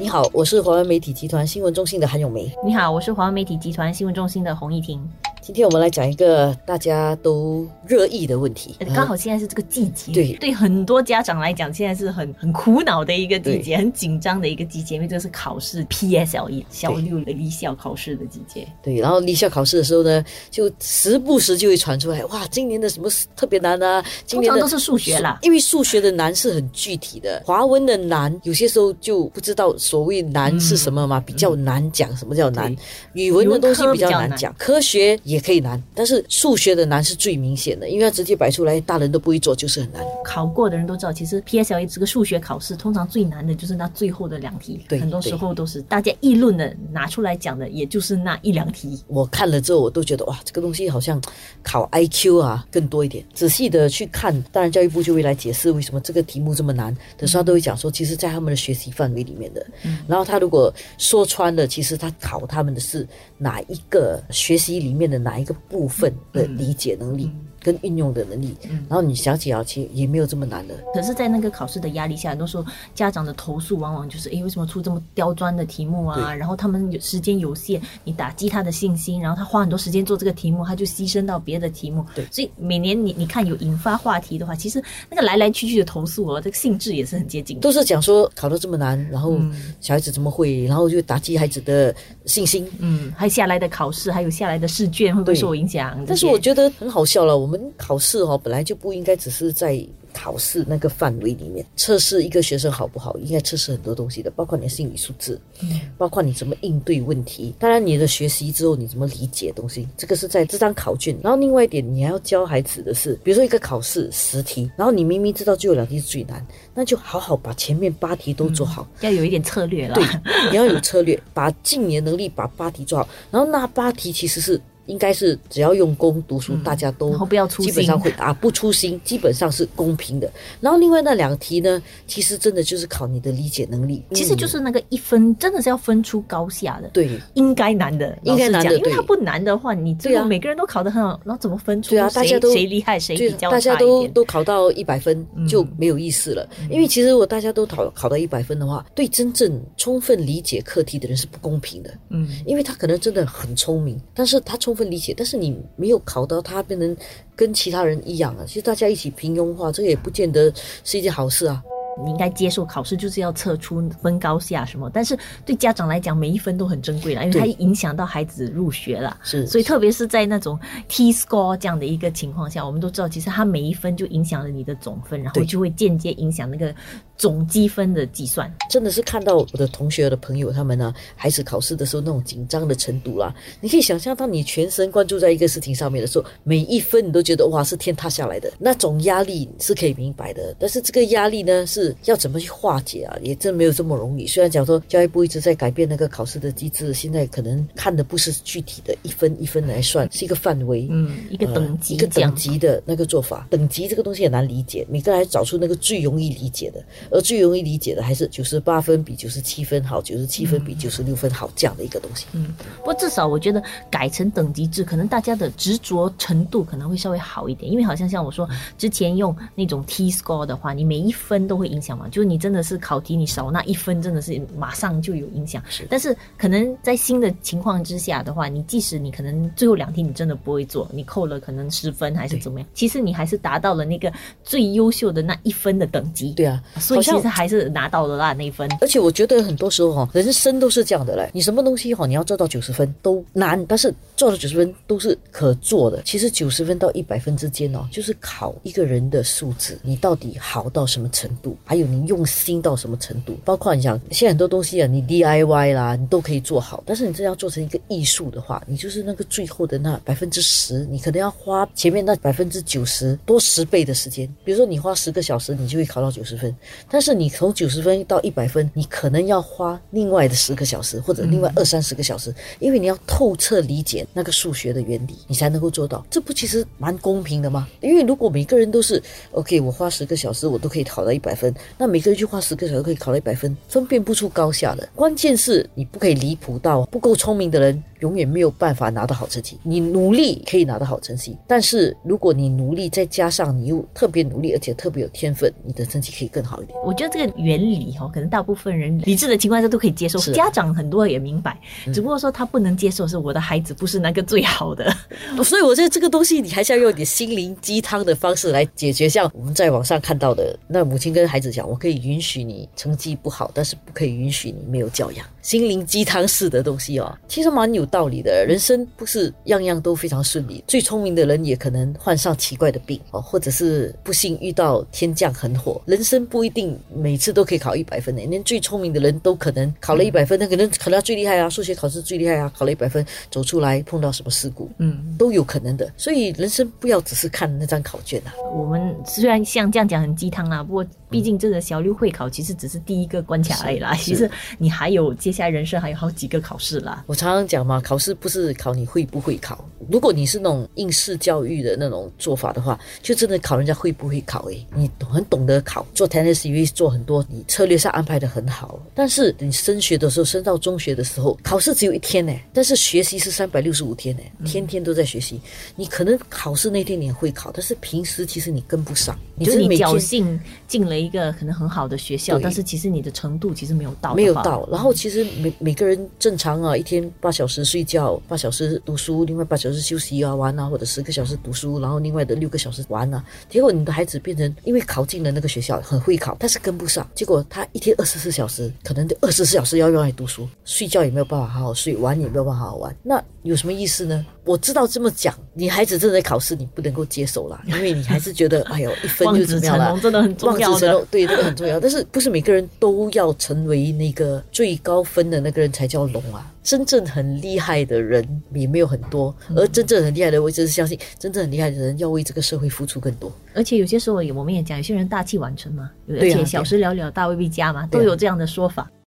你好，我是华为媒体集团新闻中心的韩咏梅。你好，我是华为媒体集团新闻中心的洪艺婷。今天我们来讲一个大家都热议的问题，刚好现在是这个季节，对对，很多家长来讲，现在是很很苦恼的一个季节，很紧张的一个季节，因为这是考试 PSLE 小六的离校考试的季节。对，然后离校考试的时候呢，就时不时就会传出来，哇，今年的什么特别难啊？今年都是数学啦，因为数学的难是很具体的，华文的难有些时候就不知道所谓难是什么嘛，比较难讲什么叫难。语文的东西比较难讲，科学也也可以难，但是。数学的难是最明显的，因为它直接摆出来，大人都不会做，就是很难。考过的人都知道，其实 PSLE 这个数学考试通常最难的就是那最后的两题，对，很多时候都是大家议论的，拿出来讲的，也就是那一两题。我看了之后，我都觉得哇，这个东西好像考 IQ 啊更多一点。仔细的去看，当然教育部就会来解释为什么这个题目这么难。的时候，他都会讲说，其实，在他们的学习范围里面的。嗯然后他如果说穿了，其实他考他们的是哪一个学习里面的哪一个部分。的理解能力。跟运用的能力，然后你想起啊，其实也没有这么难的。可是，在那个考试的压力下，很多时候家长的投诉往往就是：哎，为什么出这么刁钻的题目啊？然后他们有时间有限，你打击他的信心，然后他花很多时间做这个题目，他就牺牲到别的题目。对，所以每年你你看有引发话题的话，其实那个来来去去的投诉哦，这个性质也是很接近。都是讲说考得这么难，然后小孩子怎么会，然后就打击孩子的信心。嗯，还下来的考试，还有下来的试卷会不会受影响？但是我觉得很好笑了，我们考试哦。本来就不应该只是在考试那个范围里面测试一个学生好不好，应该测试很多东西的，包括你的心理素质，嗯，包括你怎么应对问题。当然，你的学习之后你怎么理解东西，这个是在这张考卷。然后另外一点，你还要教孩子的是，比如说一个考试十题，然后你明明知道就有两题是最难，那就好好把前面八题都做好，要有一点策略了。对，你要有策略，把尽你的能力把八题做好。然后那八题其实是。应该是只要用功读书，大家都基本上会啊不粗心，基本上是公平的。然后另外那两题呢，其实真的就是考你的理解能力，其实就是那个一分真的是要分出高下的。对，应该难的，应该难的，因为它不难的话，你最后每个人都考得很好，然后怎么分出？谁谁厉害谁比较大家都都考到一百分就没有意思了。因为其实如果大家都考考到一百分的话，对真正充分理解课题的人是不公平的。嗯，因为他可能真的很聪明，但是他充。分理解，但是你没有考到他变成跟其他人一样啊。其实大家一起平庸化，这个也不见得是一件好事啊。你应该接受考试就是要测出分高下什么，但是对家长来讲，每一分都很珍贵了，因为它影响到孩子入学了。是，所以特别是在那种 T score 这样的一个情况下，我们都知道，其实它每一分就影响了你的总分，然后就会间接影响那个总积分的计算。真的是看到我的同学的朋友他们呢，孩子考试的时候那种紧张的程度啦，你可以想象，到你全神贯注在一个事情上面的时候，每一分你都觉得哇是天塌下来的那种压力是可以明白的。但是这个压力呢是。要怎么去化解啊？也真没有这么容易。虽然讲说教育部一直在改变那个考试的机制，现在可能看的不是具体的一分一分来算，是一个范围，嗯，一个等级，一个等级的那个做法。等级这个东西也难理解，每个人找出那个最容易理解的，而最容易理解的还是九十八分比九十七分好，九十七分比九十六分好这样的一个东西。嗯，不过至少我觉得改成等级制，可能大家的执着程度可能会稍微好一点，因为好像像我说之前用那种 T score 的话，你每一分都会影响。嘛，就是你真的是考题，你少那一分，真的是马上就有影响。是，但是可能在新的情况之下的话，你即使你可能最后两题你真的不会做，你扣了可能十分还是怎么样，其实你还是达到了那个最优秀的那一分的等级。对啊，所以其实还是拿到了那那一分。而且我觉得很多时候哈，人生都是这样的嘞。你什么东西哈，你要做到九十分都难，但是做到九十分都是可做的。其实九十分到一百分之间哦，就是考一个人的素质，你到底好到什么程度，还有。你用心到什么程度？包括你想，现在很多东西啊，你 DIY 啦，你都可以做好。但是你真要做成一个艺术的话，你就是那个最后的那百分之十，你可能要花前面那百分之九十多十倍的时间。比如说，你花十个小时，你就会考到九十分。但是你从九十分到一百分，你可能要花另外的十个小时，或者另外二三十个小时，因为你要透彻理解那个数学的原理，你才能够做到。这不其实蛮公平的吗？因为如果每个人都是 OK，我花十个小时，我都可以考到一百分。那每个人去花十个小时可以考到一百分，分辨不出高下的。关键是你不可以离谱到不够聪明的人。永远没有办法拿到好成绩。你努力可以拿到好成绩，但是如果你努力再加上你又特别努力，而且特别有天分，你的成绩可以更好一点。我觉得这个原理哈，可能大部分人理智的情况下都可以接受，家长很多也明白，只不过说他不能接受是我的孩子不是那个最好的，所以我觉得这个东西你还是要用点心灵鸡汤的方式来解决。像我们在网上看到的，那母亲跟孩子讲，我可以允许你成绩不好，但是不可以允许你没有教养。心灵鸡汤式的东西哦，其实蛮有道理的。人生不是样样都非常顺利，最聪明的人也可能患上奇怪的病哦，或者是不幸遇到天降横祸。人生不一定每次都可以考一百分的，连最聪明的人都可能考了一百分，那可能考到最厉害啊，数学考试最厉害啊，考了一百分走出来碰到什么事故，嗯，都有可能的。所以人生不要只是看那张考卷啊。我们虽然像这样讲很鸡汤啊，不过毕竟这个小六会考其实只是第一个关卡而已啦。其实你还有接。下来人生还有好几个考试啦。我常常讲嘛，考试不是考你会不会考。如果你是那种应试教育的那种做法的话，就真的考人家会不会考。诶，你很懂得考，做 tennis 因为做很多，你策略上安排的很好。但是你升学的时候，升到中学的时候，考试只有一天呢，但是学习是三百六十五天呢，天天都在学习。你可能考试那天你会考，但是平时其实你跟不上。就是你侥幸进了一个可能很好的学校，但是其实你的程度其实没有到，没有到。然后其实。每每个人正常啊，一天八小时睡觉，八小时读书，另外八小时休息啊玩啊，或者十个小时读书，然后另外的六个小时玩啊。结果你的孩子变成因为考进了那个学校，很会考，但是跟不上。结果他一天二十四小时，可能就二十四小时要用来读书，睡觉也没有办法好好睡，玩也没有办法好好玩。那有什么意思呢？我知道这么讲，你孩子正在考试，你不能够接受啦，因为你还是觉得，哎呦，一分就怎么样了？真的很重要的，对，这个很重要。但是不是每个人都要成为那个最高分的那个人才叫龙啊？真正很厉害的人也没有很多，而真正很厉害的，我就是相信，真正很厉害的人要为这个社会付出更多。而且有些时候，我们也讲，有些人大器晚成嘛，而且小时了了，大未必佳嘛，都有这样的说法。